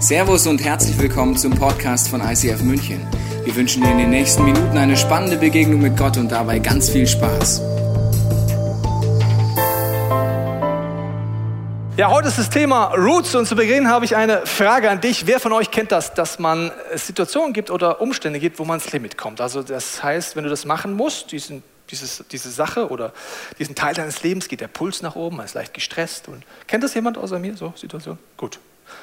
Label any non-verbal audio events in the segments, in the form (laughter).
Servus und herzlich willkommen zum Podcast von ICF München. Wir wünschen dir in den nächsten Minuten eine spannende Begegnung mit Gott und dabei ganz viel Spaß. Ja, heute ist das Thema Roots und zu Beginn habe ich eine Frage an dich. Wer von euch kennt das, dass man Situationen gibt oder Umstände gibt, wo man ins Limit kommt? Also das heißt, wenn du das machen musst, diesen, dieses, diese Sache oder diesen Teil deines Lebens, geht der Puls nach oben, man ist leicht gestresst. Und kennt das jemand außer mir, so Situation? Gut.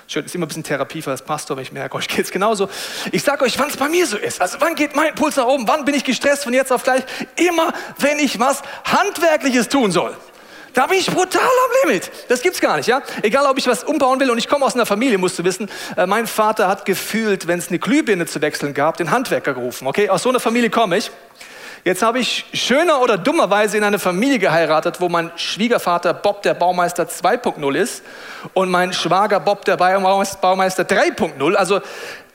Schön, ist immer ein bisschen Therapie für das Pastor, wenn ich merke, euch geht es genauso. Ich sage euch, wann es bei mir so ist. Also wann geht mein Puls nach oben? Wann bin ich gestresst von jetzt auf gleich? Immer, wenn ich was Handwerkliches tun soll. Da bin ich brutal am Limit. Das gibt's gar nicht, ja? Egal, ob ich was umbauen will und ich komme aus einer Familie, musst du wissen. Äh, mein Vater hat gefühlt, wenn es eine Glühbirne zu wechseln gab, den Handwerker gerufen. Okay, aus so einer Familie komme ich. Jetzt habe ich schöner oder dummerweise in eine Familie geheiratet, wo mein Schwiegervater Bob der Baumeister 2.0 ist und mein Schwager Bob der Baumeister 3.0. Also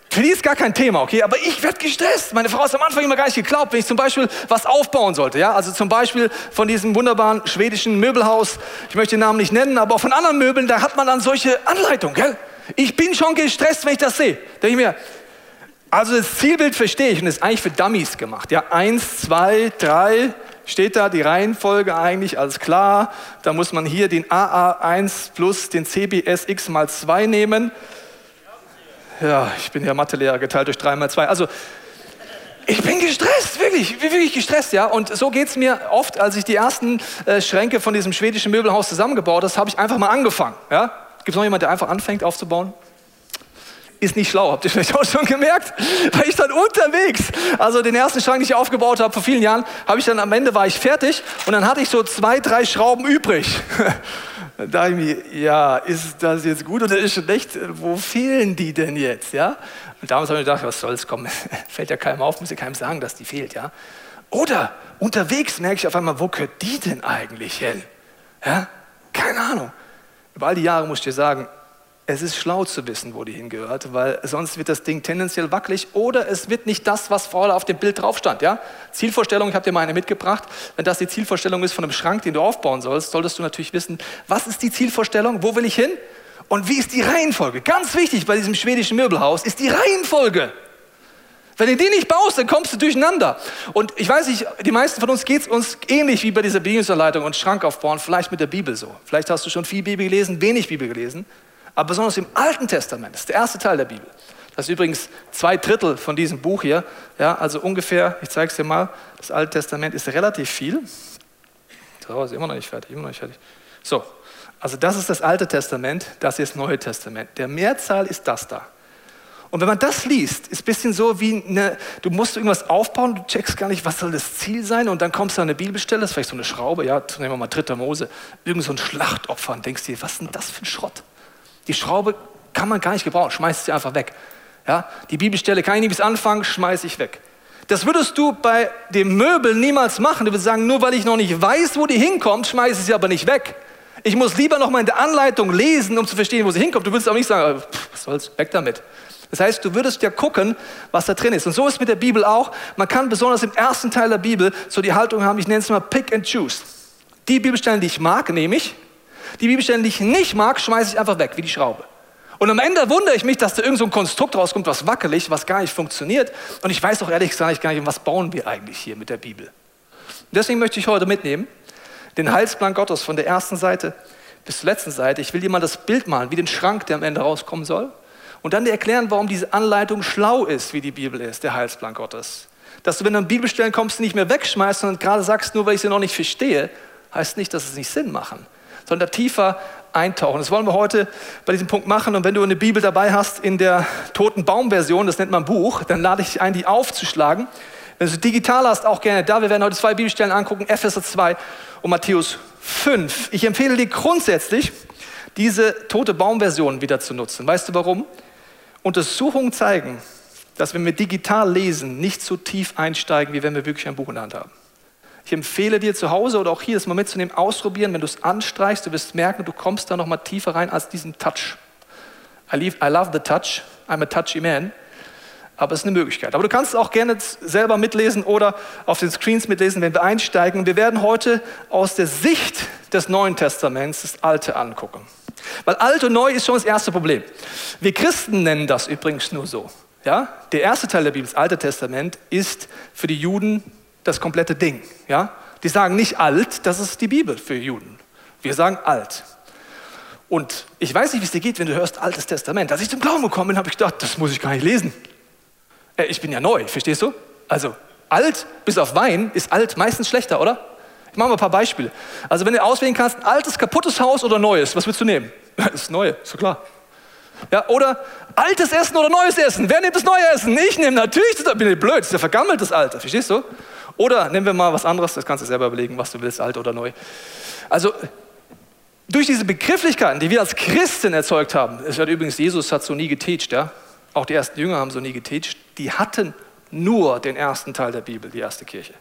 für die ist gar kein Thema, okay? Aber ich werde gestresst. Meine Frau hat am Anfang immer gar nicht geglaubt, wenn ich zum Beispiel was aufbauen sollte, ja? Also zum Beispiel von diesem wunderbaren schwedischen Möbelhaus. Ich möchte den Namen nicht nennen, aber auch von anderen Möbeln, da hat man dann solche Anleitungen, gell? Ich bin schon gestresst, wenn ich das sehe. Denke ich mir, also das Zielbild verstehe ich und ist eigentlich für Dummies gemacht. Ja, eins, zwei, drei, steht da die Reihenfolge eigentlich, alles klar. Da muss man hier den AA1 plus den CBSX mal 2 nehmen. Ja, ich bin ja Mathelehrer, geteilt durch 3 mal 2. Also, ich bin gestresst, wirklich, wirklich gestresst, ja. Und so geht es mir oft, als ich die ersten äh, Schränke von diesem schwedischen Möbelhaus zusammengebaut habe, habe ich einfach mal angefangen, ja. Gibt es noch jemanden, der einfach anfängt aufzubauen? Ist nicht schlau, habt ihr vielleicht auch schon gemerkt? Weil ich dann unterwegs, also den ersten Schrank, den ich aufgebaut habe vor vielen Jahren, habe ich dann am Ende war ich fertig und dann hatte ich so zwei, drei Schrauben übrig. (laughs) Dann dachte ich mir, ja, ist das jetzt gut oder ist schlecht? Wo fehlen die denn jetzt? Ja? Und damals habe ich gedacht, was soll's, komm, (laughs) fällt ja keinem auf, muss ja keinem sagen, dass die fehlt. Ja? Oder unterwegs merke ich auf einmal, wo gehört die denn eigentlich hin? Ja? Keine Ahnung. Über all die Jahre muss ich dir sagen, es ist schlau zu wissen, wo die hingehört, weil sonst wird das Ding tendenziell wackelig oder es wird nicht das, was vorher auf dem Bild drauf stand. Ja? Zielvorstellung, ich habe dir mal eine mitgebracht. Wenn das die Zielvorstellung ist von einem Schrank, den du aufbauen sollst, solltest du natürlich wissen, was ist die Zielvorstellung, wo will ich hin und wie ist die Reihenfolge. Ganz wichtig bei diesem schwedischen Möbelhaus ist die Reihenfolge. Wenn du die nicht baust, dann kommst du durcheinander. Und ich weiß nicht, die meisten von uns geht es uns ähnlich wie bei dieser Bedienungsanleitung und Schrank aufbauen, vielleicht mit der Bibel so. Vielleicht hast du schon viel Bibel gelesen, wenig Bibel gelesen. Aber besonders im Alten Testament, das ist der erste Teil der Bibel. Das ist übrigens zwei Drittel von diesem Buch hier. Ja, also ungefähr, ich zeige es dir mal, das Alte Testament ist relativ viel. So, ist immer noch nicht fertig, immer noch nicht fertig. So, also das ist das Alte Testament, das ist das Neue Testament. Der Mehrzahl ist das da. Und wenn man das liest, ist ein bisschen so wie, eine, du musst irgendwas aufbauen, du checkst gar nicht, was soll das Ziel sein und dann kommst du an eine Bibelstelle, das ist vielleicht so eine Schraube, ja, nehmen wir mal 3. Mose, irgend so ein Schlachtopfer und denkst dir, was ist denn das für ein Schrott? Die Schraube kann man gar nicht gebrauchen, schmeißt sie einfach weg. Ja? Die Bibelstelle kann ich nicht bis anfangen, schmeiße ich weg. Das würdest du bei dem Möbel niemals machen. Du würdest sagen, nur weil ich noch nicht weiß, wo die hinkommt, schmeiße ich sie aber nicht weg. Ich muss lieber noch mal in der Anleitung lesen, um zu verstehen, wo sie hinkommt. Du würdest auch nicht sagen, was soll's, weg damit. Das heißt, du würdest ja gucken, was da drin ist. Und so ist mit der Bibel auch. Man kann besonders im ersten Teil der Bibel so die Haltung haben, ich nenne es mal Pick and Choose. Die Bibelstellen, die ich mag, nehme ich. Die Bibelstellen, die ich nicht mag, schmeiße ich einfach weg, wie die Schraube. Und am Ende wundere ich mich, dass da irgend so Konstrukt rauskommt, was wackelig, was gar nicht funktioniert. Und ich weiß auch ehrlich gesagt gar nicht, was bauen wir eigentlich hier mit der Bibel. Und deswegen möchte ich heute mitnehmen, den Heilsplan Gottes von der ersten Seite bis zur letzten Seite. Ich will dir mal das Bild malen, wie den Schrank, der am Ende rauskommen soll. Und dann dir erklären, warum diese Anleitung schlau ist, wie die Bibel ist, der Heilsplan Gottes. Dass du, wenn du an Bibelstellen kommst, nicht mehr wegschmeißt und gerade sagst, nur weil ich sie noch nicht verstehe, heißt nicht, dass es nicht Sinn machen sondern tiefer eintauchen. Das wollen wir heute bei diesem Punkt machen. Und wenn du eine Bibel dabei hast in der Toten Baum-Version, das nennt man Buch, dann lade ich dich ein, die aufzuschlagen. Wenn du es digital hast, auch gerne da. Wir werden heute zwei Bibelstellen angucken, Epheser 2 und Matthäus 5. Ich empfehle dir grundsätzlich, diese Tote Baum-Version wieder zu nutzen. Weißt du warum? Untersuchungen zeigen, dass wenn wir digital lesen, nicht so tief einsteigen, wie wenn wir wirklich ein Buch in der Hand haben. Ich empfehle dir zu Hause oder auch hier das mal mitzunehmen, ausprobieren. Wenn du es anstreichst, du wirst merken, du kommst da noch mal tiefer rein als diesen Touch. I, leave, I love the touch. I'm a touchy man. Aber es ist eine Möglichkeit. Aber du kannst auch gerne selber mitlesen oder auf den Screens mitlesen, wenn wir einsteigen. Wir werden heute aus der Sicht des Neuen Testaments das Alte angucken. Weil alt und neu ist schon das erste Problem. Wir Christen nennen das übrigens nur so. Ja? Der erste Teil der Bibel, das Alte Testament, ist für die Juden das komplette Ding. Ja? Die sagen nicht alt, das ist die Bibel für Juden. Wir sagen alt. Und ich weiß nicht, wie es dir geht, wenn du hörst Altes Testament. Als ich zum Glauben gekommen bin, habe ich gedacht, das muss ich gar nicht lesen. Äh, ich bin ja neu, verstehst du? Also alt bis auf Wein ist alt meistens schlechter, oder? Ich mache mal ein paar Beispiele. Also wenn du auswählen kannst, ein altes, kaputtes Haus oder neues, was willst du nehmen? (laughs) Das neue, so klar. Ja, oder altes Essen oder neues Essen. Wer nimmt das neue Essen? Ich nehme natürlich, das bin ich blöd, das ist ja vergammeltes Alter, verstehst du? Oder nehmen wir mal was anderes, das kannst du selber überlegen, was du willst, alt oder neu. Also durch diese Begrifflichkeiten, die wir als Christen erzeugt haben, es hat übrigens, Jesus hat so nie geteacht, ja? auch die ersten Jünger haben so nie geteacht, die hatten nur den ersten Teil der Bibel, die erste Kirche.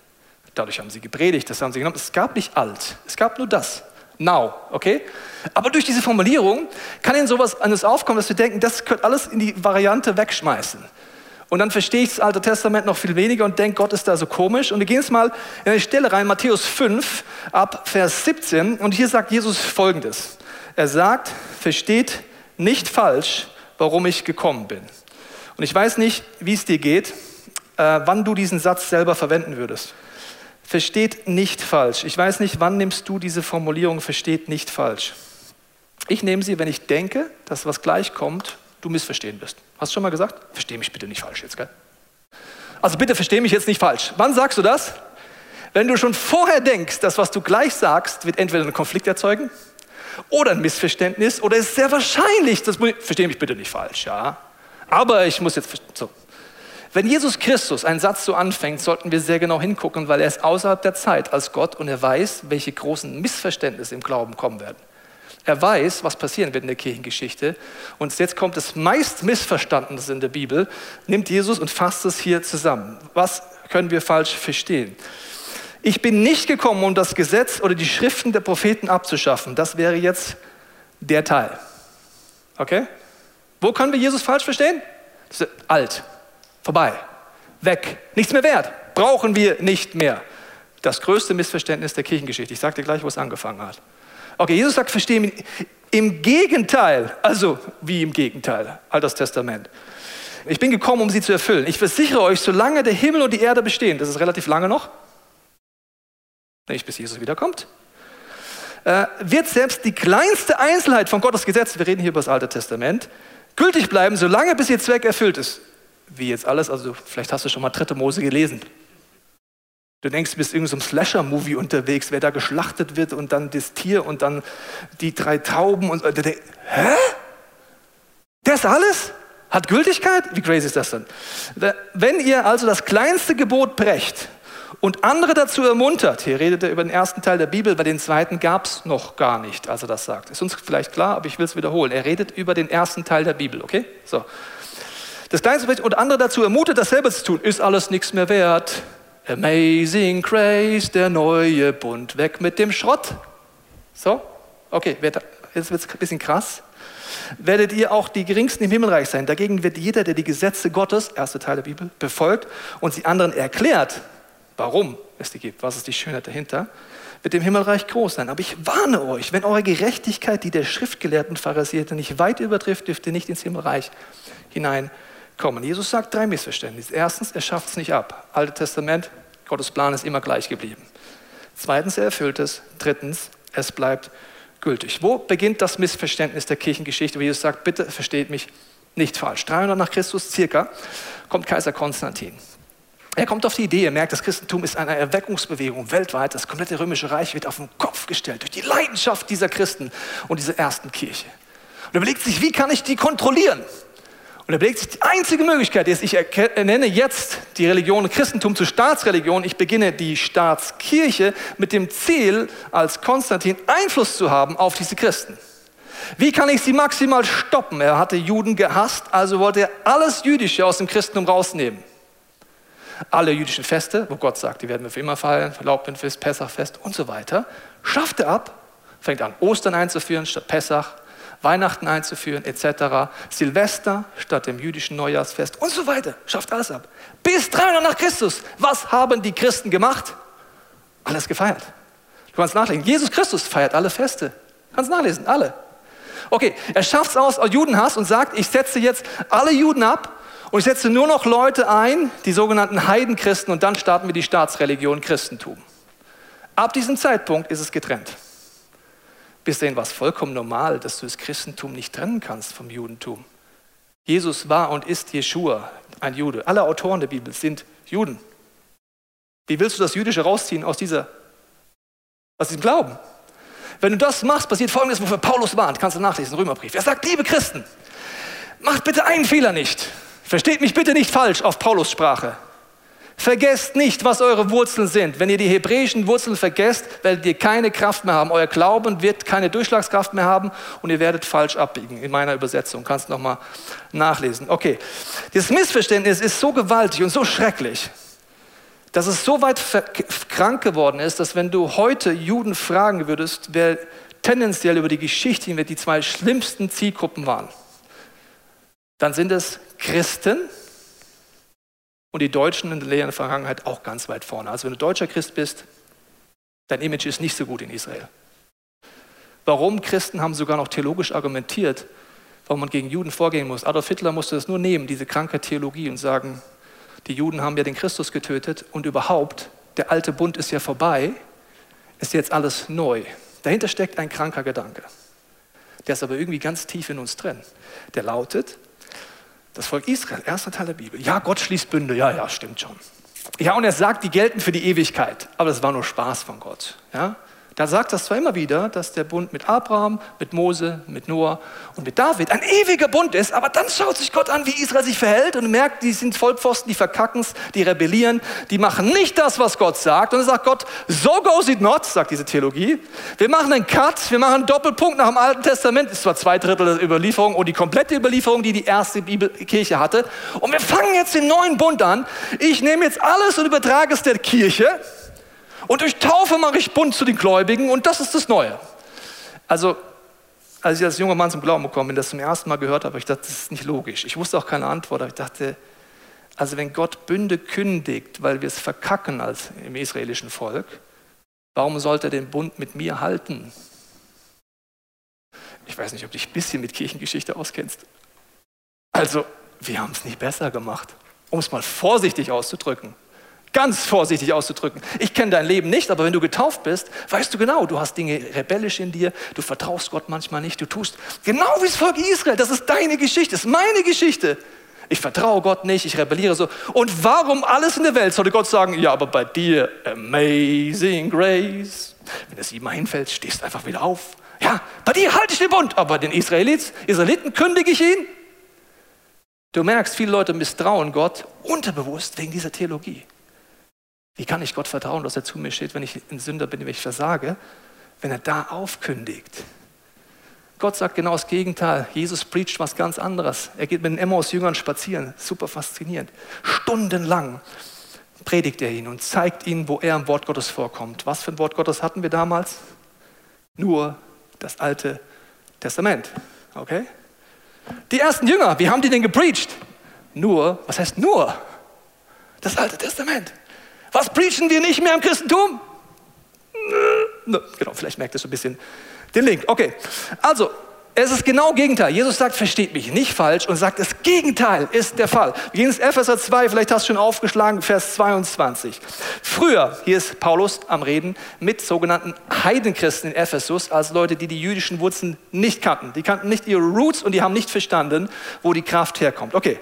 Dadurch haben sie gepredigt, das haben sie genommen. Es gab nicht alt, es gab nur das. Now, okay? Aber durch diese Formulierung kann Ihnen sowas anderes aufkommen, dass wir denken, das könnte alles in die Variante wegschmeißen. Und dann verstehe ich das Alte Testament noch viel weniger und denke, Gott ist da so komisch. Und wir gehen jetzt mal in eine Stelle rein, Matthäus 5 ab Vers 17. Und hier sagt Jesus Folgendes. Er sagt, versteht nicht falsch, warum ich gekommen bin. Und ich weiß nicht, wie es dir geht, äh, wann du diesen Satz selber verwenden würdest. Versteht nicht falsch. Ich weiß nicht, wann nimmst du diese Formulierung, versteht nicht falsch. Ich nehme sie, wenn ich denke, dass was gleich kommt, du missverstehen wirst. Hast du schon mal gesagt? Versteh mich bitte nicht falsch jetzt, gell? Also bitte versteh mich jetzt nicht falsch. Wann sagst du das? Wenn du schon vorher denkst, dass was du gleich sagst, wird entweder einen Konflikt erzeugen oder ein Missverständnis oder ist sehr wahrscheinlich, das versteh mich bitte nicht falsch, ja. Aber ich muss jetzt so. Wenn Jesus Christus einen Satz so anfängt, sollten wir sehr genau hingucken, weil er ist außerhalb der Zeit als Gott und er weiß, welche großen Missverständnisse im Glauben kommen werden. Er weiß, was passieren wird in der Kirchengeschichte. Und jetzt kommt das meist Missverstandenes in der Bibel, nimmt Jesus und fasst es hier zusammen. Was können wir falsch verstehen? Ich bin nicht gekommen, um das Gesetz oder die Schriften der Propheten abzuschaffen. Das wäre jetzt der Teil. Okay? Wo können wir Jesus falsch verstehen? alt, vorbei, weg, nichts mehr wert, brauchen wir nicht mehr. Das größte Missverständnis der Kirchengeschichte. Ich sage dir gleich, wo es angefangen hat. Okay, Jesus sagt, verstehe mich. Im Gegenteil, also wie im Gegenteil, Altes Testament. Ich bin gekommen, um sie zu erfüllen. Ich versichere euch, solange der Himmel und die Erde bestehen, das ist relativ lange noch, nicht bis Jesus wiederkommt, äh, wird selbst die kleinste Einzelheit von Gottes Gesetz, wir reden hier über das Alte Testament, gültig bleiben, solange bis ihr Zweck erfüllt ist. Wie jetzt alles, also vielleicht hast du schon mal dritte Mose gelesen. Du denkst, du bist in so einem Slasher-Movie unterwegs, wer da geschlachtet wird und dann das Tier und dann die drei Tauben und der denkt, hä? Das alles? Hat Gültigkeit? Wie crazy ist das denn? Wenn ihr also das kleinste Gebot brecht und andere dazu ermuntert, hier redet er über den ersten Teil der Bibel, weil den zweiten gab es noch gar nicht, als er das sagt. Ist uns vielleicht klar, aber ich will es wiederholen. Er redet über den ersten Teil der Bibel, okay? So. Das kleinste Gebot und andere dazu ermutet, dasselbe zu tun, ist alles nichts mehr wert. Amazing Grace, der neue Bund, weg mit dem Schrott. So, okay, jetzt wird es ein bisschen krass. Werdet ihr auch die Geringsten im Himmelreich sein. Dagegen wird jeder, der die Gesetze Gottes, erste Teil der Bibel, befolgt und sie anderen erklärt, warum es die gibt, was ist die Schönheit dahinter, wird im Himmelreich groß sein. Aber ich warne euch, wenn eure Gerechtigkeit die der Schriftgelehrten Pharisäer nicht weit übertrifft, dürft ihr nicht ins Himmelreich hinein kommen. Jesus sagt drei Missverständnisse. Erstens, er schafft es nicht ab. Alte Testament, Gottes Plan ist immer gleich geblieben. Zweitens, er erfüllt es. Drittens, es bleibt gültig. Wo beginnt das Missverständnis der Kirchengeschichte, wo Jesus sagt, bitte versteht mich nicht falsch. 300 nach Christus circa kommt Kaiser Konstantin. Er kommt auf die Idee, er merkt, das Christentum ist eine Erweckungsbewegung weltweit. Das komplette römische Reich wird auf den Kopf gestellt durch die Leidenschaft dieser Christen und dieser ersten Kirche. Und er überlegt sich, wie kann ich die kontrollieren? Und er überlegt sich, die einzige Möglichkeit ist, ich ernenne jetzt die Religion Christentum zur Staatsreligion. Ich beginne die Staatskirche mit dem Ziel, als Konstantin Einfluss zu haben auf diese Christen. Wie kann ich sie maximal stoppen? Er hatte Juden gehasst, also wollte er alles Jüdische aus dem Christentum rausnehmen. Alle jüdischen Feste, wo Gott sagt, die werden wir für immer feiern, Verlaubtenfest, Pessachfest und so weiter, schafft er ab, fängt an, Ostern einzuführen statt Pessach, Weihnachten einzuführen, etc. Silvester statt dem jüdischen Neujahrsfest und so weiter. Schafft alles ab. Bis 300 nach Christus. Was haben die Christen gemacht? Alles gefeiert. Du kannst nachlesen. Jesus Christus feiert alle Feste. Du kannst nachlesen, alle. Okay, er schafft es aus Judenhass und sagt, ich setze jetzt alle Juden ab und ich setze nur noch Leute ein, die sogenannten Heidenchristen, und dann starten wir die Staatsreligion Christentum. Ab diesem Zeitpunkt ist es getrennt. Bis dahin war es vollkommen normal, dass du das Christentum nicht trennen kannst vom Judentum. Jesus war und ist Jeshua, ein Jude. Alle Autoren der Bibel sind Juden. Wie willst du das Jüdische rausziehen aus, dieser, aus diesem Glauben? Wenn du das machst, passiert Folgendes, wofür Paulus warnt. Kannst du nachlesen, Römerbrief. Er sagt, liebe Christen, macht bitte einen Fehler nicht. Versteht mich bitte nicht falsch auf Paulus Sprache. Vergesst nicht, was eure Wurzeln sind. Wenn ihr die hebräischen Wurzeln vergesst, werdet ihr keine Kraft mehr haben. Euer Glauben wird keine Durchschlagskraft mehr haben und ihr werdet falsch abbiegen. In meiner Übersetzung kannst du noch mal nachlesen. Okay, das Missverständnis ist so gewaltig und so schrecklich, dass es so weit krank geworden ist, dass wenn du heute Juden fragen würdest, wer tendenziell über die Geschichte hinweg die zwei schlimmsten Zielgruppen waren, dann sind es Christen und die Deutschen in der Vergangenheit auch ganz weit vorne. Also wenn du deutscher Christ bist, dein Image ist nicht so gut in Israel. Warum? Christen haben sogar noch theologisch argumentiert, warum man gegen Juden vorgehen muss. Adolf Hitler musste das nur nehmen, diese kranke Theologie, und sagen, die Juden haben ja den Christus getötet und überhaupt, der alte Bund ist ja vorbei, ist jetzt alles neu. Dahinter steckt ein kranker Gedanke. Der ist aber irgendwie ganz tief in uns drin. Der lautet, das Volk Israel, erster Teil der Bibel. Ja, Gott schließt Bünde. Ja, ja, stimmt schon. Ja, und er sagt, die gelten für die Ewigkeit. Aber das war nur Spaß von Gott. Ja? Da sagt das zwar immer wieder, dass der Bund mit Abraham, mit Mose, mit Noah und mit David ein ewiger Bund ist, aber dann schaut sich Gott an, wie Israel sich verhält und merkt, die sind Vollpfosten, die verkacken es, die rebellieren, die machen nicht das, was Gott sagt. Und dann sagt Gott, so goes it not, sagt diese Theologie. Wir machen einen Cut, wir machen einen Doppelpunkt nach dem Alten Testament, ist zwar zwei Drittel der Überlieferung und die komplette Überlieferung, die die erste Bibelkirche hatte. Und wir fangen jetzt den neuen Bund an. Ich nehme jetzt alles und übertrage es der Kirche und durch Taufe mache ich bunt zu den Gläubigen und das ist das Neue. Also, als ich als junger Mann zum Glauben gekommen bin, das zum ersten Mal gehört habe, ich dachte, das ist nicht logisch. Ich wusste auch keine Antwort, aber ich dachte, also wenn Gott Bünde kündigt, weil wir es verkacken als im israelischen Volk, warum sollte er den Bund mit mir halten? Ich weiß nicht, ob du dich ein bisschen mit Kirchengeschichte auskennst. Also, wir haben es nicht besser gemacht, um es mal vorsichtig auszudrücken. Ganz vorsichtig auszudrücken. Ich kenne dein Leben nicht, aber wenn du getauft bist, weißt du genau, du hast Dinge rebellisch in dir, du vertraust Gott manchmal nicht, du tust genau wie das Volk Israel. Das ist deine Geschichte, das ist meine Geschichte. Ich vertraue Gott nicht, ich rebelliere so. Und warum alles in der Welt sollte Gott sagen, ja, aber bei dir, amazing grace. Wenn das mal hinfällt, stehst einfach wieder auf. Ja, bei dir halte ich den Bund, aber den Israeliten, Israeliten kündige ich ihn. Du merkst, viele Leute misstrauen Gott unterbewusst wegen dieser Theologie. Wie kann ich Gott vertrauen, dass er zu mir steht, wenn ich ein Sünder bin, wenn ich versage? Wenn er da aufkündigt. Gott sagt genau das Gegenteil. Jesus preacht was ganz anderes. Er geht mit den Emmaus-Jüngern spazieren. Super faszinierend. Stundenlang predigt er ihn und zeigt ihnen, wo er im Wort Gottes vorkommt. Was für ein Wort Gottes hatten wir damals? Nur das Alte Testament. Okay? Die ersten Jünger, wie haben die denn gepreacht? Nur, was heißt nur? Das Alte Testament. Was preachen wir nicht mehr im Christentum? Genau, vielleicht merkt ihr so ein bisschen den Link. Okay, also es ist genau Gegenteil. Jesus sagt, versteht mich nicht falsch und sagt, das Gegenteil ist der Fall. Wir gehen ins Epheser 2, vielleicht hast du schon aufgeschlagen, Vers 22. Früher, hier ist Paulus am Reden, mit sogenannten Heidenchristen in Ephesus, also Leute, die die jüdischen Wurzeln nicht kannten. Die kannten nicht ihre Roots und die haben nicht verstanden, wo die Kraft herkommt. Okay,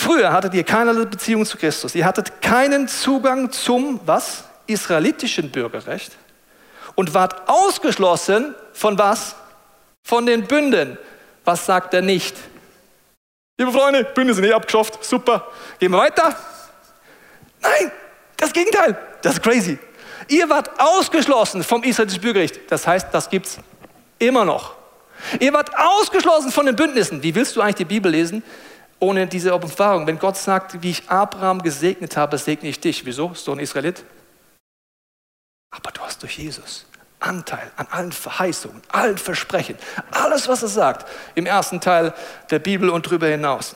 Früher hattet ihr keinerlei Beziehung zu Christus. Ihr hattet keinen Zugang zum, was? Israelitischen Bürgerrecht und wart ausgeschlossen von was? Von den Bünden. Was sagt er nicht? Liebe Freunde, Bünde sind eh abgeschafft. Super. Gehen wir weiter? Nein, das Gegenteil. Das ist crazy. Ihr wart ausgeschlossen vom israelitischen Bürgerrecht. Das heißt, das gibt es immer noch. Ihr wart ausgeschlossen von den Bündnissen. Wie willst du eigentlich die Bibel lesen, ohne diese Offenbarung. Wenn Gott sagt, wie ich Abraham gesegnet habe, segne ich dich. Wieso? Ist du ein Israelit? Aber du hast durch Jesus Anteil an allen Verheißungen, allen Versprechen, alles, was er sagt, im ersten Teil der Bibel und darüber hinaus.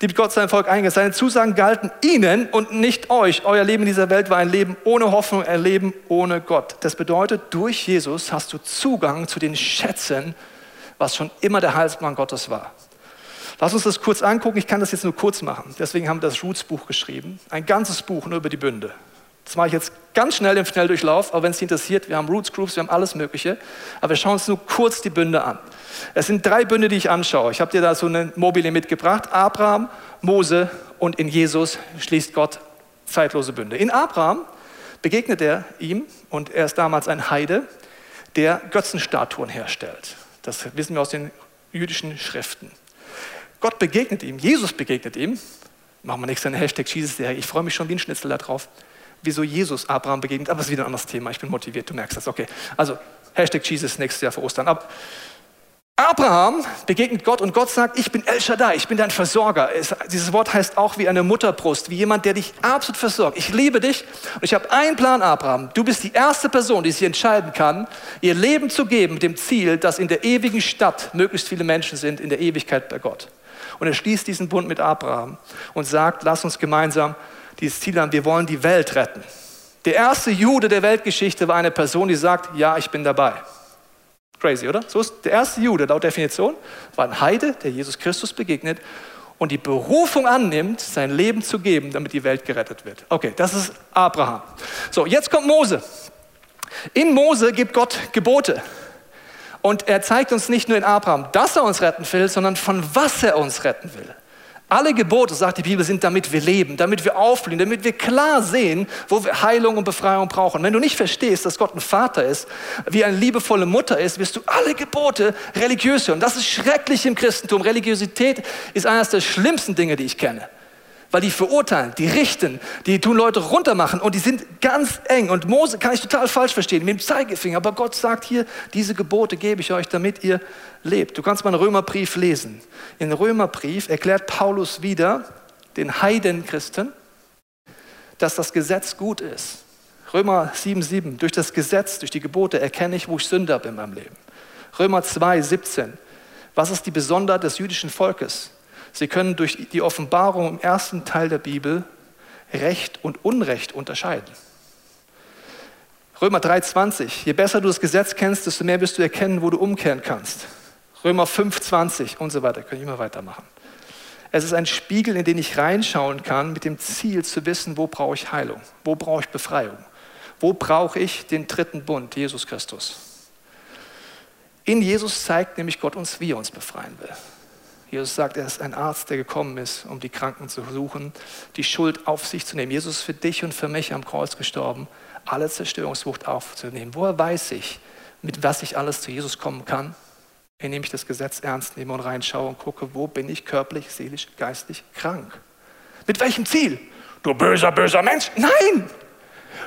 Die Gott sein Volk eingesetzt. Seine Zusagen galten ihnen und nicht euch. Euer Leben in dieser Welt war ein Leben ohne Hoffnung, ein Leben ohne Gott. Das bedeutet, durch Jesus hast du Zugang zu den Schätzen was schon immer der Heilsplan Gottes war. Lass uns das kurz angucken. Ich kann das jetzt nur kurz machen. Deswegen haben wir das Roots-Buch geschrieben. Ein ganzes Buch nur über die Bünde. Das mache ich jetzt ganz schnell im Schnelldurchlauf, aber wenn es Sie interessiert, wir haben Roots Groups, wir haben alles Mögliche. Aber wir schauen uns nur kurz die Bünde an. Es sind drei Bünde, die ich anschaue. Ich habe dir da so eine Mobile mitgebracht. Abraham, Mose und in Jesus schließt Gott zeitlose Bünde. In Abraham begegnet er ihm und er ist damals ein Heide, der Götzenstatuen herstellt. Das wissen wir aus den jüdischen Schriften. Gott begegnet ihm, Jesus begegnet ihm. Machen wir nächstes eine Hashtag Jesus-Serie. Ich freue mich schon wie ein Schnitzel darauf, wieso Jesus Abraham begegnet. Aber es ist wieder ein anderes Thema. Ich bin motiviert, du merkst das. Okay, also Hashtag Jesus nächstes Jahr für Ostern. Aber Abraham begegnet Gott und Gott sagt, ich bin El Shaddai, ich bin dein Versorger. Es, dieses Wort heißt auch wie eine Mutterbrust, wie jemand, der dich absolut versorgt. Ich liebe dich und ich habe einen Plan, Abraham. Du bist die erste Person, die sich entscheiden kann, ihr Leben zu geben mit dem Ziel, dass in der ewigen Stadt möglichst viele Menschen sind, in der Ewigkeit bei Gott. Und er schließt diesen Bund mit Abraham und sagt, lass uns gemeinsam dieses Ziel haben, wir wollen die Welt retten. Der erste Jude der Weltgeschichte war eine Person, die sagt, ja, ich bin dabei. Crazy, oder? So ist der erste Jude laut Definition, war ein Heide, der Jesus Christus begegnet und die Berufung annimmt, sein Leben zu geben, damit die Welt gerettet wird. Okay, das ist Abraham. So, jetzt kommt Mose. In Mose gibt Gott Gebote. Und er zeigt uns nicht nur in Abraham, dass er uns retten will, sondern von was er uns retten will. Alle Gebote, sagt die Bibel, sind damit wir leben, damit wir aufblühen, damit wir klar sehen, wo wir Heilung und Befreiung brauchen. Wenn du nicht verstehst, dass Gott ein Vater ist, wie eine liebevolle Mutter ist, wirst du alle Gebote religiös hören. Das ist schrecklich im Christentum. Religiosität ist eines der schlimmsten Dinge, die ich kenne weil die verurteilen, die richten, die tun Leute runtermachen und die sind ganz eng. Und Mose kann ich total falsch verstehen, mit dem Zeigefinger. Aber Gott sagt hier, diese Gebote gebe ich euch, damit ihr lebt. Du kannst mal einen Römerbrief lesen. In Römerbrief erklärt Paulus wieder den Heidenchristen, dass das Gesetz gut ist. Römer 7,7. Durch das Gesetz, durch die Gebote erkenne ich, wo ich Sünder bin in meinem Leben. Römer 2,17. Was ist die Besonderheit des jüdischen Volkes? Sie können durch die Offenbarung im ersten Teil der Bibel Recht und Unrecht unterscheiden. Römer 3,20. Je besser du das Gesetz kennst, desto mehr wirst du erkennen, wo du umkehren kannst. Römer 5,20 und so weiter. Ich immer weitermachen. Es ist ein Spiegel, in den ich reinschauen kann, mit dem Ziel zu wissen, wo brauche ich Heilung, wo brauche ich Befreiung, wo brauche ich den dritten Bund, Jesus Christus. In Jesus zeigt nämlich Gott uns, wie er uns befreien will. Jesus sagt, er ist ein Arzt, der gekommen ist, um die Kranken zu suchen, die Schuld auf sich zu nehmen. Jesus ist für dich und für mich am Kreuz gestorben, alle Zerstörungswucht aufzunehmen. Woher weiß ich, mit was ich alles zu Jesus kommen kann? Indem ich das Gesetz ernst nehme und reinschaue und gucke, wo bin ich körperlich, seelisch, geistlich krank? Mit welchem Ziel? Du böser, böser Mensch? Nein!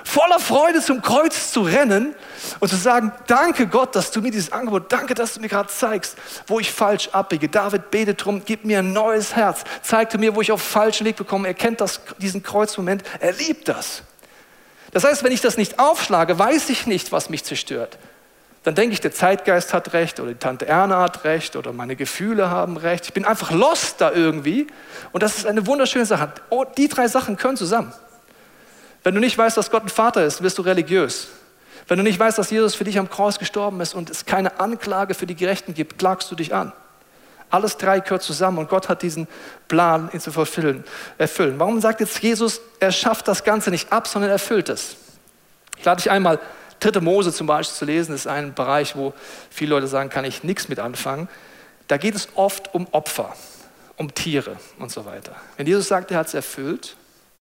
Voller Freude zum Kreuz zu rennen und zu sagen, danke Gott, dass du mir dieses Angebot, danke, dass du mir gerade zeigst, wo ich falsch abbiege. David betet darum, gib mir ein neues Herz. Zeigte mir, wo ich auf falschen Weg bekomme. Er kennt das, diesen Kreuzmoment. Er liebt das. Das heißt, wenn ich das nicht aufschlage, weiß ich nicht, was mich zerstört. Dann denke ich, der Zeitgeist hat recht oder die Tante Erna hat recht oder meine Gefühle haben recht. Ich bin einfach lost da irgendwie. Und das ist eine wunderschöne Sache. Oh, die drei Sachen können zusammen. Wenn du nicht weißt, dass Gott ein Vater ist, wirst du religiös. Wenn du nicht weißt, dass Jesus für dich am Kreuz gestorben ist und es keine Anklage für die Gerechten gibt, klagst du dich an. Alles drei gehört zusammen und Gott hat diesen Plan, ihn zu erfüllen. Warum sagt jetzt Jesus, er schafft das Ganze nicht ab, sondern erfüllt es? Ich lade dich einmal, 3. Mose zum Beispiel zu lesen, das ist ein Bereich, wo viele Leute sagen, kann ich nichts mit anfangen. Da geht es oft um Opfer, um Tiere und so weiter. Wenn Jesus sagt, er hat es erfüllt,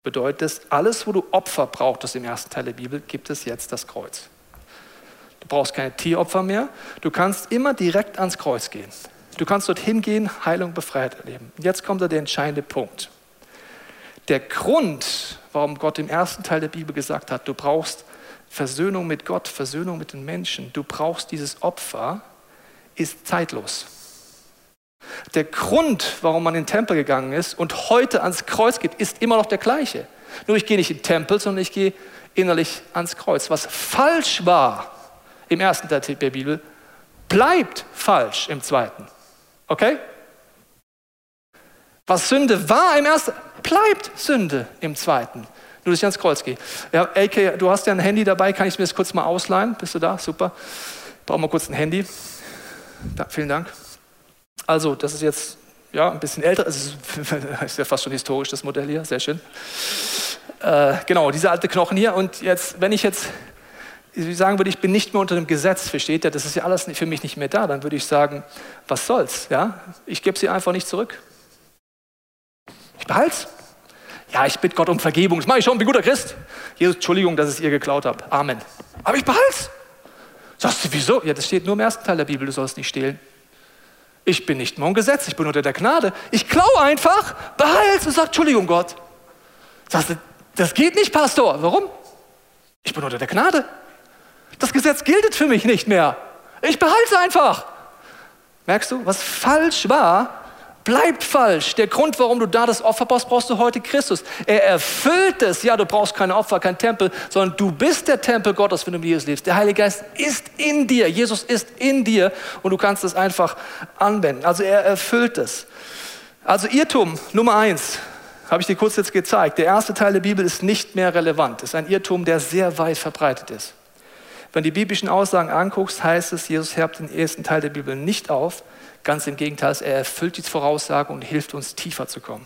bedeutet es, alles, wo du Opfer brauchtest im ersten Teil der Bibel, gibt es jetzt das Kreuz. Du brauchst keine Tieropfer mehr. Du kannst immer direkt ans Kreuz gehen. Du kannst dorthin gehen, Heilung, Befreiheit erleben. Jetzt kommt da der entscheidende Punkt. Der Grund, warum Gott im ersten Teil der Bibel gesagt hat, du brauchst Versöhnung mit Gott, Versöhnung mit den Menschen, du brauchst dieses Opfer, ist zeitlos. Der Grund, warum man in den Tempel gegangen ist und heute ans Kreuz geht, ist immer noch der gleiche. Nur ich gehe nicht in den Tempel, sondern ich gehe innerlich ans Kreuz. Was falsch war im ersten Teil der Bibel, bleibt falsch im zweiten. Okay? Was Sünde war im ersten, bleibt Sünde im zweiten. Nur dass ich ans Kreuz gehe. Ja, AK, du hast ja ein Handy dabei, kann ich mir das kurz mal ausleihen? Bist du da? Super. Brauchen wir kurz ein Handy. Da, vielen Dank. Also, das ist jetzt ja, ein bisschen älter, es (laughs) ist, ja fast schon historisch, das Modell hier, sehr schön. Äh, genau, diese alte Knochen hier. Und jetzt, wenn ich jetzt sagen würde, ich bin nicht mehr unter dem Gesetz, versteht ihr, das ist ja alles für mich nicht mehr da, dann würde ich sagen, was soll's, ja? Ich gebe sie einfach nicht zurück. Ich behalte. Ja, ich bitte Gott um Vergebung. Das mache ich schon, bin guter Christ. Jesus, Entschuldigung, dass ich es ihr geklaut habe. Amen. Aber ich behalte. Sagst du, wieso? Ja, das steht nur im ersten Teil der Bibel, du sollst nicht stehlen. Ich bin nicht mehr im Gesetz, ich bin unter der Gnade. Ich klaue einfach, behalte und sag, Entschuldigung, Gott. Sagst du, das geht nicht, Pastor. Warum? Ich bin unter der Gnade. Das Gesetz gilt für mich nicht mehr. Ich behalte es einfach. Merkst du, was falsch war, bleibt falsch. Der Grund, warum du da das Opfer brauchst, brauchst du heute Christus. Er erfüllt es. Ja, du brauchst keine Opfer, kein Tempel, sondern du bist der Tempel Gottes, wenn du mit Jesus lebst. Der Heilige Geist ist in dir. Jesus ist in dir und du kannst es einfach anwenden. Also er erfüllt es. Also Irrtum Nummer eins habe ich dir kurz jetzt gezeigt. Der erste Teil der Bibel ist nicht mehr relevant. Ist ein Irrtum, der sehr weit verbreitet ist. Wenn du die biblischen Aussagen anguckst, heißt es, Jesus herbt den ersten Teil der Bibel nicht auf, Ganz im Gegenteil, er erfüllt die Voraussage und hilft uns tiefer zu kommen.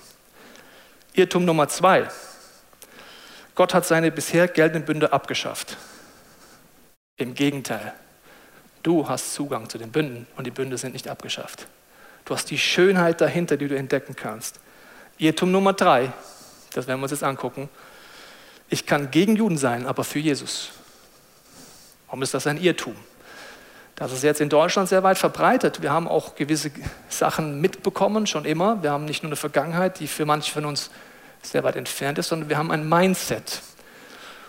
Irrtum Nummer zwei. Gott hat seine bisher geltenden Bünde abgeschafft. Im Gegenteil, du hast Zugang zu den Bünden und die Bünde sind nicht abgeschafft. Du hast die Schönheit dahinter, die du entdecken kannst. Irrtum Nummer drei, das werden wir uns jetzt angucken. Ich kann gegen Juden sein, aber für Jesus. Warum ist das ein Irrtum? Das ist jetzt in Deutschland sehr weit verbreitet. Wir haben auch gewisse Sachen mitbekommen, schon immer. Wir haben nicht nur eine Vergangenheit, die für manche von uns sehr weit entfernt ist, sondern wir haben ein Mindset.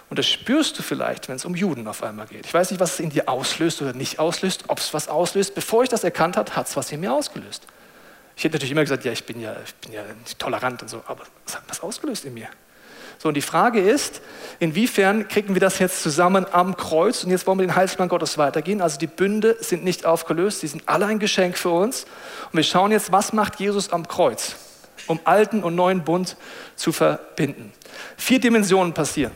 Und das spürst du vielleicht, wenn es um Juden auf einmal geht. Ich weiß nicht, was es in dir auslöst oder nicht auslöst, ob es was auslöst. Bevor ich das erkannt habe, hat es was in mir ausgelöst. Ich hätte natürlich immer gesagt, ja, ich bin ja, ich bin ja tolerant und so, aber was hat das ausgelöst in mir? So, und die Frage ist, inwiefern kriegen wir das jetzt zusammen am Kreuz? Und jetzt wollen wir den Heilsplan Gottes weitergehen. Also die Bünde sind nicht aufgelöst, sie sind alle ein Geschenk für uns. Und wir schauen jetzt, was macht Jesus am Kreuz, um alten und neuen Bund zu verbinden. Vier Dimensionen passieren.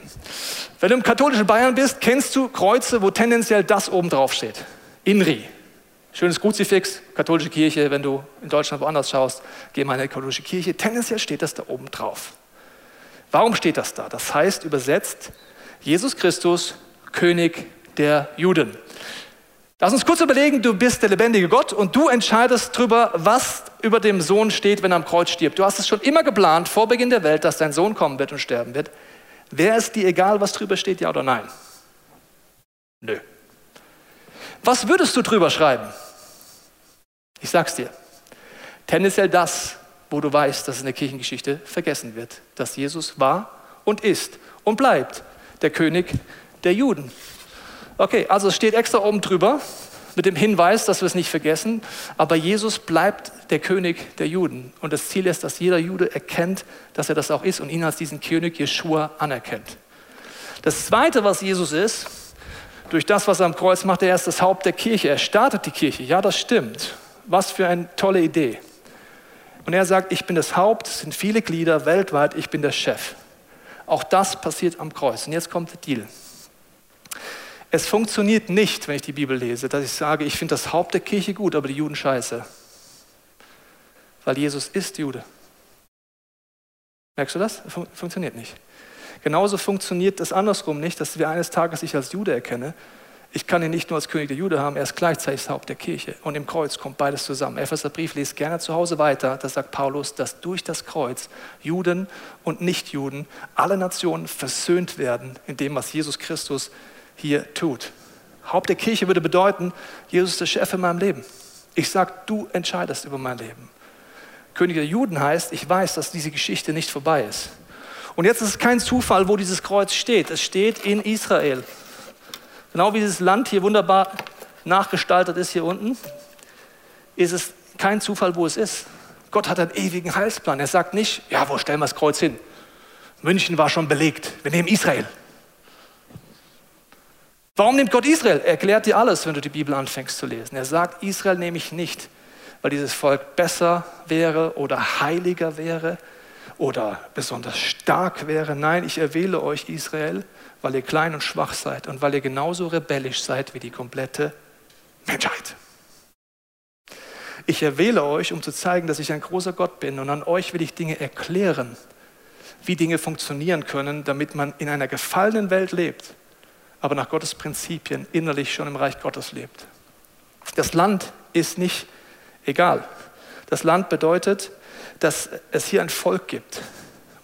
Wenn du im katholischen Bayern bist, kennst du Kreuze, wo tendenziell das oben drauf steht. Inri. Schönes Kruzifix, katholische Kirche, wenn du in Deutschland woanders schaust, geh mal in eine katholische Kirche, tendenziell steht das da oben drauf. Warum steht das da? Das heißt übersetzt, Jesus Christus, König der Juden. Lass uns kurz überlegen, du bist der lebendige Gott und du entscheidest darüber, was über dem Sohn steht, wenn er am Kreuz stirbt. Du hast es schon immer geplant, vor Beginn der Welt, dass dein Sohn kommen wird und sterben wird. Wäre es dir egal, was drüber steht, ja oder nein? Nö. Was würdest du drüber schreiben? Ich sag's dir. Tendenziell das, wo du weißt, dass in der Kirchengeschichte vergessen wird, dass Jesus war und ist und bleibt der König der Juden. Okay, also es steht extra oben drüber mit dem Hinweis, dass wir es nicht vergessen, aber Jesus bleibt der König der Juden. Und das Ziel ist, dass jeder Jude erkennt, dass er das auch ist und ihn als diesen König Jeschua anerkennt. Das Zweite, was Jesus ist, durch das, was er am Kreuz macht, er ist das Haupt der Kirche. Er startet die Kirche. Ja, das stimmt. Was für eine tolle Idee. Und er sagt, ich bin das Haupt, es sind viele Glieder weltweit, ich bin der Chef. Auch das passiert am Kreuz. Und jetzt kommt der Deal. Es funktioniert nicht, wenn ich die Bibel lese, dass ich sage, ich finde das Haupt der Kirche gut, aber die Juden scheiße. Weil Jesus ist Jude. Merkst du das? Fun funktioniert nicht. Genauso funktioniert es andersrum nicht, dass wir eines Tages ich als Jude erkenne ich kann ihn nicht nur als König der Jude haben, er ist gleichzeitig Haupt der Kirche. Und im Kreuz kommt beides zusammen. Epheserbrief liest gerne zu Hause weiter. Da sagt Paulus, dass durch das Kreuz Juden und Nichtjuden, alle Nationen versöhnt werden in dem, was Jesus Christus hier tut. Haupt der Kirche würde bedeuten, Jesus ist der Chef in meinem Leben. Ich sage, du entscheidest über mein Leben. König der Juden heißt, ich weiß, dass diese Geschichte nicht vorbei ist. Und jetzt ist es kein Zufall, wo dieses Kreuz steht. Es steht in Israel. Genau wie dieses Land hier wunderbar nachgestaltet ist hier unten, ist es kein Zufall, wo es ist. Gott hat einen ewigen Heilsplan. Er sagt nicht, ja, wo stellen wir das Kreuz hin? München war schon belegt. Wir nehmen Israel. Warum nimmt Gott Israel? Er erklärt dir alles, wenn du die Bibel anfängst zu lesen. Er sagt, Israel nehme ich nicht, weil dieses Volk besser wäre oder heiliger wäre oder besonders stark wäre. Nein, ich erwähle euch Israel, weil ihr klein und schwach seid und weil ihr genauso rebellisch seid wie die komplette Menschheit. Ich erwähle euch, um zu zeigen, dass ich ein großer Gott bin und an euch will ich Dinge erklären, wie Dinge funktionieren können, damit man in einer gefallenen Welt lebt, aber nach Gottes Prinzipien innerlich schon im Reich Gottes lebt. Das Land ist nicht egal. Das Land bedeutet, dass es hier ein Volk gibt.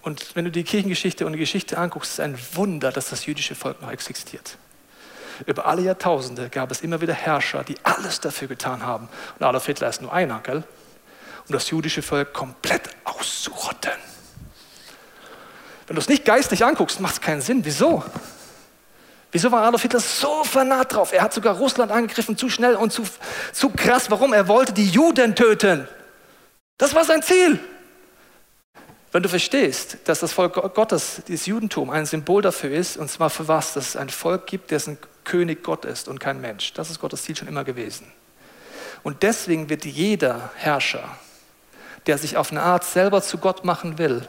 Und wenn du die Kirchengeschichte und die Geschichte anguckst, ist es ein Wunder, dass das jüdische Volk noch existiert. Über alle Jahrtausende gab es immer wieder Herrscher, die alles dafür getan haben. Und Adolf Hitler ist nur einer, gell? Um das jüdische Volk komplett auszurotten. Wenn du es nicht geistlich anguckst, macht es keinen Sinn. Wieso? Wieso war Adolf Hitler so vernarrt drauf? Er hat sogar Russland angegriffen, zu schnell und zu, zu krass. Warum? Er wollte die Juden töten. Das war sein Ziel. Wenn du verstehst, dass das Volk Gottes, dieses Judentum, ein Symbol dafür ist, und zwar für was, dass es ein Volk gibt, dessen König Gott ist und kein Mensch. Das ist Gottes Ziel schon immer gewesen. Und deswegen wird jeder Herrscher, der sich auf eine Art selber zu Gott machen will,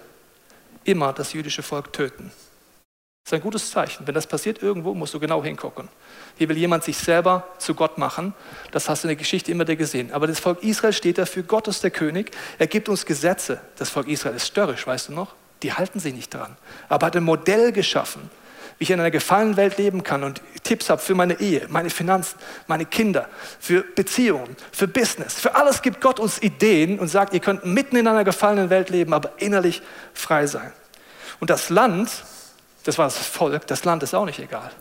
immer das jüdische Volk töten. Das ist ein gutes Zeichen. Wenn das passiert irgendwo, musst du genau hingucken. Hier will jemand sich selber zu Gott machen. Das hast du in der Geschichte immer wieder gesehen. Aber das Volk Israel steht dafür, Gott ist der König. Er gibt uns Gesetze. Das Volk Israel ist störrisch, weißt du noch? Die halten sich nicht dran. Aber er hat ein Modell geschaffen wie ich in einer gefallenen Welt leben kann und Tipps habe für meine Ehe, meine Finanzen, meine Kinder, für Beziehungen, für Business. Für alles gibt Gott uns Ideen und sagt, ihr könnt mitten in einer gefallenen Welt leben, aber innerlich frei sein. Und das Land, das war das Volk, das Land ist auch nicht egal.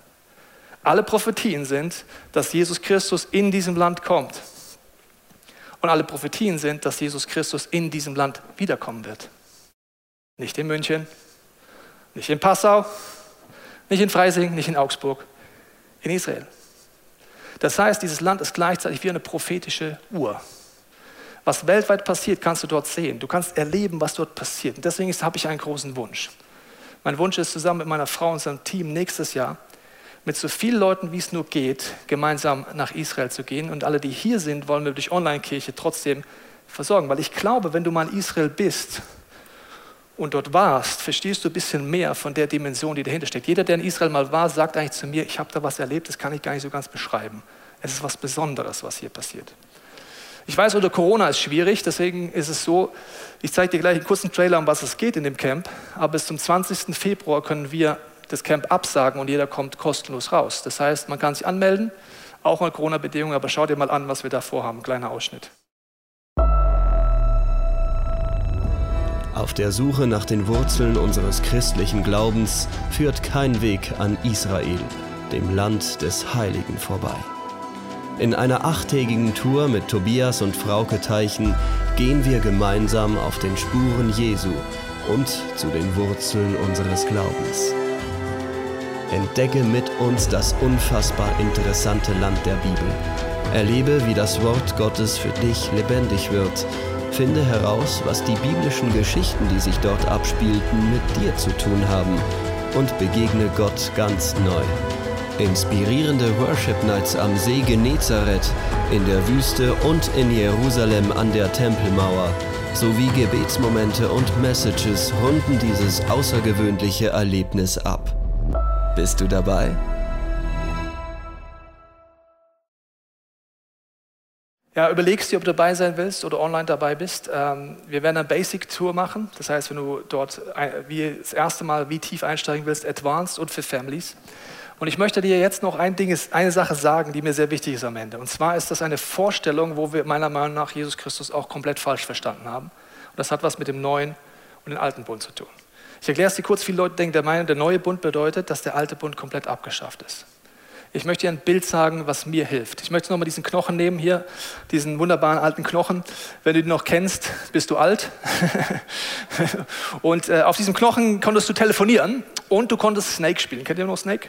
Alle Prophetien sind, dass Jesus Christus in diesem Land kommt. Und alle Prophetien sind, dass Jesus Christus in diesem Land wiederkommen wird. Nicht in München, nicht in Passau, nicht in Freising, nicht in Augsburg, in Israel. Das heißt, dieses Land ist gleichzeitig wie eine prophetische Uhr. Was weltweit passiert, kannst du dort sehen. Du kannst erleben, was dort passiert. Und deswegen habe ich einen großen Wunsch. Mein Wunsch ist, zusammen mit meiner Frau und seinem Team nächstes Jahr mit so vielen Leuten, wie es nur geht, gemeinsam nach Israel zu gehen. Und alle, die hier sind, wollen wir durch Online-Kirche trotzdem versorgen. Weil ich glaube, wenn du mal in Israel bist, und dort warst, verstehst du ein bisschen mehr von der Dimension, die dahinter steckt. Jeder, der in Israel mal war, sagt eigentlich zu mir, ich habe da was erlebt, das kann ich gar nicht so ganz beschreiben. Es ist was Besonderes, was hier passiert. Ich weiß, unter Corona ist schwierig, deswegen ist es so, ich zeige dir gleich einen kurzen Trailer, um was es geht in dem Camp, aber bis zum 20. Februar können wir das Camp absagen und jeder kommt kostenlos raus. Das heißt, man kann sich anmelden, auch unter Corona-Bedingungen, aber schau dir mal an, was wir da vorhaben. Kleiner Ausschnitt. Auf der Suche nach den Wurzeln unseres christlichen Glaubens führt kein Weg an Israel, dem Land des Heiligen, vorbei. In einer achttägigen Tour mit Tobias und Frauke Teichen gehen wir gemeinsam auf den Spuren Jesu und zu den Wurzeln unseres Glaubens. Entdecke mit uns das unfassbar interessante Land der Bibel. Erlebe, wie das Wort Gottes für dich lebendig wird Finde heraus, was die biblischen Geschichten, die sich dort abspielten, mit dir zu tun haben und begegne Gott ganz neu. Inspirierende Worship Nights am See Genezareth, in der Wüste und in Jerusalem an der Tempelmauer sowie Gebetsmomente und Messages runden dieses außergewöhnliche Erlebnis ab. Bist du dabei? Ja, überlegst dir, ob du dabei sein willst oder online dabei bist. Ähm, wir werden eine Basic-Tour machen. Das heißt, wenn du dort wie das erste Mal wie tief einsteigen willst, Advanced und für Families. Und ich möchte dir jetzt noch ein Ding, eine Sache sagen, die mir sehr wichtig ist am Ende. Und zwar ist das eine Vorstellung, wo wir meiner Meinung nach Jesus Christus auch komplett falsch verstanden haben. Und das hat was mit dem neuen und dem alten Bund zu tun. Ich erkläre es dir kurz. Viele Leute denken, der, Meinung, der neue Bund bedeutet, dass der alte Bund komplett abgeschafft ist. Ich möchte dir ein Bild sagen, was mir hilft. Ich möchte nochmal diesen Knochen nehmen hier, diesen wunderbaren alten Knochen. Wenn du den noch kennst, bist du alt. (laughs) und äh, auf diesem Knochen konntest du telefonieren und du konntest Snake spielen. Kennt ihr noch Snake?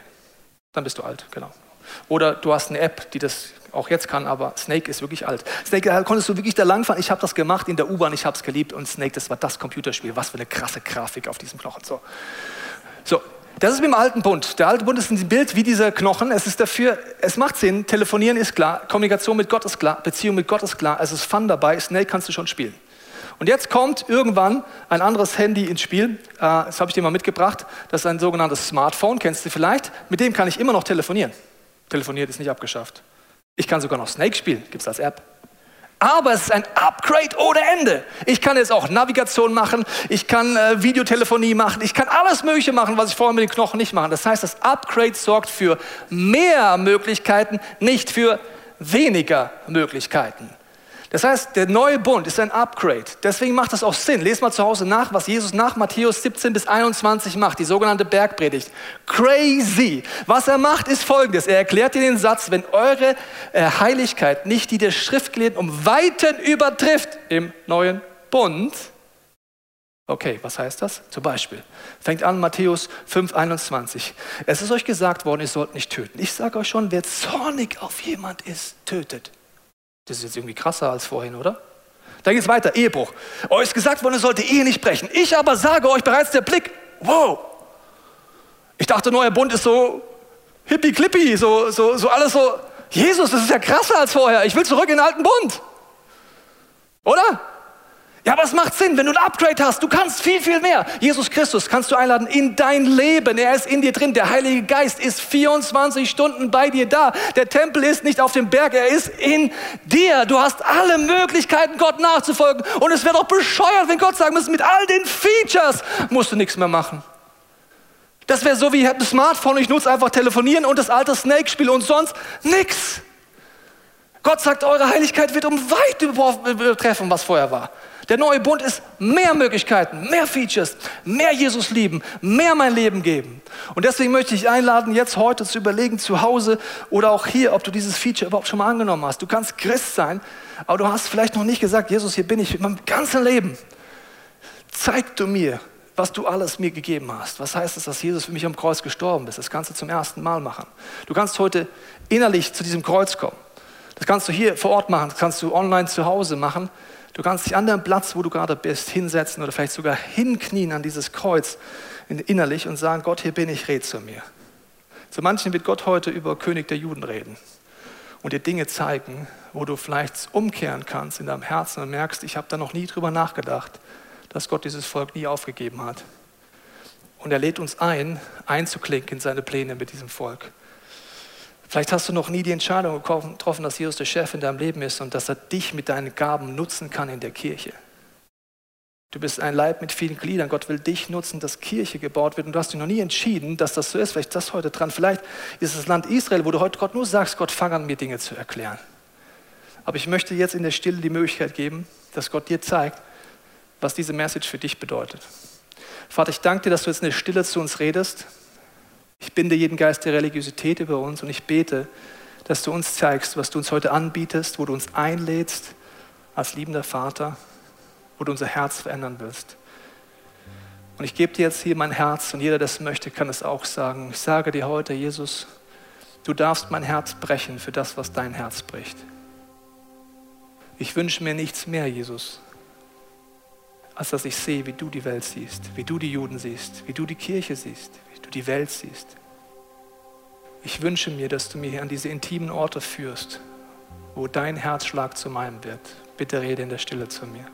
Dann bist du alt, genau. Oder du hast eine App, die das auch jetzt kann, aber Snake ist wirklich alt. Snake da konntest du wirklich da langfahren. Ich habe das gemacht in der U-Bahn, ich habe es geliebt und Snake, das war das Computerspiel. Was für eine krasse Grafik auf diesem Knochen. So, so das ist wie im alten Bund. Der alte Bund ist ein Bild wie dieser Knochen. Es ist dafür, es macht Sinn, telefonieren ist klar, Kommunikation mit Gott ist klar, Beziehung mit Gott ist klar, es ist Fun dabei, schnell kannst du schon spielen. Und jetzt kommt irgendwann ein anderes Handy ins Spiel. Äh, das habe ich dir mal mitgebracht. Das ist ein sogenanntes Smartphone, kennst du vielleicht. Mit dem kann ich immer noch telefonieren. Telefoniert ist nicht abgeschafft. Ich kann sogar noch Snake spielen, gibt es als App. Aber es ist ein Upgrade ohne Ende. Ich kann jetzt auch Navigation machen, ich kann äh, Videotelefonie machen, ich kann alles Mögliche machen, was ich vorher mit den Knochen nicht mache. Das heißt, das Upgrade sorgt für mehr Möglichkeiten, nicht für weniger Möglichkeiten. Das heißt, der neue Bund ist ein Upgrade. Deswegen macht das auch Sinn. Lest mal zu Hause nach, was Jesus nach Matthäus 17 bis 21 macht, die sogenannte Bergpredigt. Crazy. Was er macht, ist folgendes. Er erklärt dir den Satz, wenn eure äh, Heiligkeit nicht die der Schriftgelehrten um Weiten übertrifft im neuen Bund. Okay, was heißt das? Zum Beispiel, fängt an Matthäus 5, 21. Es ist euch gesagt worden, ihr sollt nicht töten. Ich sage euch schon, wer zornig auf jemand ist, tötet. Das ist jetzt irgendwie krasser als vorhin, oder? Dann geht es weiter, Ehebruch. Euch ist gesagt worden, ihr sollt Ehe nicht brechen. Ich aber sage euch bereits der Blick, wow. Ich dachte, neuer Bund ist so hippie-clippy, so, so, so alles so, Jesus, das ist ja krasser als vorher. Ich will zurück in den alten Bund. Oder? Ja, aber es macht Sinn, wenn du ein Upgrade hast. Du kannst viel, viel mehr. Jesus Christus kannst du einladen in dein Leben. Er ist in dir drin. Der Heilige Geist ist 24 Stunden bei dir da. Der Tempel ist nicht auf dem Berg, er ist in dir. Du hast alle Möglichkeiten, Gott nachzufolgen. Und es wäre doch bescheuert, wenn Gott sagen müsste, mit all den Features musst du nichts mehr machen. Das wäre so wie, ich habe ein Smartphone, ich nutze einfach telefonieren und das alte Snake-Spiel und sonst nichts. Gott sagt, eure Heiligkeit wird um weit übertreffen, was vorher war. Der neue Bund ist mehr Möglichkeiten, mehr Features, mehr Jesus lieben, mehr mein Leben geben. Und deswegen möchte ich einladen, jetzt heute zu überlegen, zu Hause oder auch hier, ob du dieses Feature überhaupt schon mal angenommen hast. Du kannst Christ sein, aber du hast vielleicht noch nicht gesagt, Jesus, hier bin ich mit meinem ganzen Leben. Zeig du mir, was du alles mir gegeben hast. Was heißt es, dass Jesus für mich am Kreuz gestorben ist? Das kannst du zum ersten Mal machen. Du kannst heute innerlich zu diesem Kreuz kommen. Das kannst du hier vor Ort machen, das kannst du online zu Hause machen. Du kannst dich an deinem Platz, wo du gerade bist, hinsetzen oder vielleicht sogar hinknien an dieses Kreuz innerlich und sagen, Gott, hier bin ich, red zu mir. Zu manchen wird Gott heute über König der Juden reden und dir Dinge zeigen, wo du vielleicht umkehren kannst in deinem Herzen und merkst, ich habe da noch nie drüber nachgedacht, dass Gott dieses Volk nie aufgegeben hat. Und er lädt uns ein, einzuklinken in seine Pläne mit diesem Volk. Vielleicht hast du noch nie die Entscheidung getroffen, dass Jesus der Chef in deinem Leben ist und dass er dich mit deinen Gaben nutzen kann in der Kirche. Du bist ein Leib mit vielen Gliedern. Gott will dich nutzen, dass Kirche gebaut wird. Und du hast dich noch nie entschieden, dass das so ist. Vielleicht ist das heute dran. Vielleicht ist das Land Israel, wo du heute Gott nur sagst, Gott, fang an, mir Dinge zu erklären. Aber ich möchte jetzt in der Stille die Möglichkeit geben, dass Gott dir zeigt, was diese Message für dich bedeutet. Vater, ich danke dir, dass du jetzt in der Stille zu uns redest. Ich binde jeden Geist der Religiosität über uns und ich bete, dass du uns zeigst, was du uns heute anbietest, wo du uns einlädst als liebender Vater, wo du unser Herz verändern willst. Und ich gebe dir jetzt hier mein Herz und jeder, der es möchte, kann es auch sagen. Ich sage dir heute, Jesus, du darfst mein Herz brechen für das, was dein Herz bricht. Ich wünsche mir nichts mehr, Jesus, als dass ich sehe, wie du die Welt siehst, wie du die Juden siehst, wie du die Kirche siehst, du die Welt siehst. Ich wünsche mir, dass du mich an diese intimen Orte führst, wo dein Herzschlag zu meinem wird. Bitte rede in der Stille zu mir.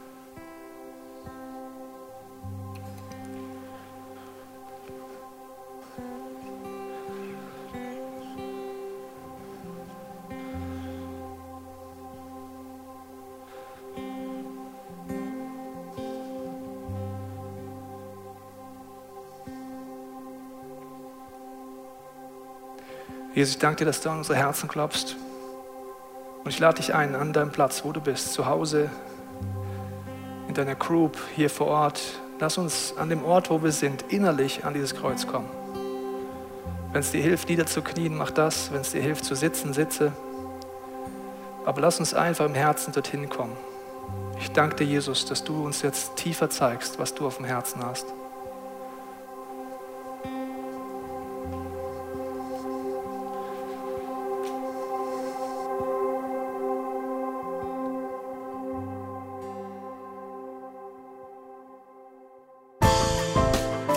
Jesus, ich danke dir, dass du an unsere Herzen klopfst. Und ich lade dich ein, an deinem Platz, wo du bist, zu Hause, in deiner Group, hier vor Ort. Lass uns an dem Ort, wo wir sind, innerlich an dieses Kreuz kommen. Wenn es dir hilft, niederzuknien, mach das. Wenn es dir hilft, zu sitzen, sitze. Aber lass uns einfach im Herzen dorthin kommen. Ich danke dir, Jesus, dass du uns jetzt tiefer zeigst, was du auf dem Herzen hast.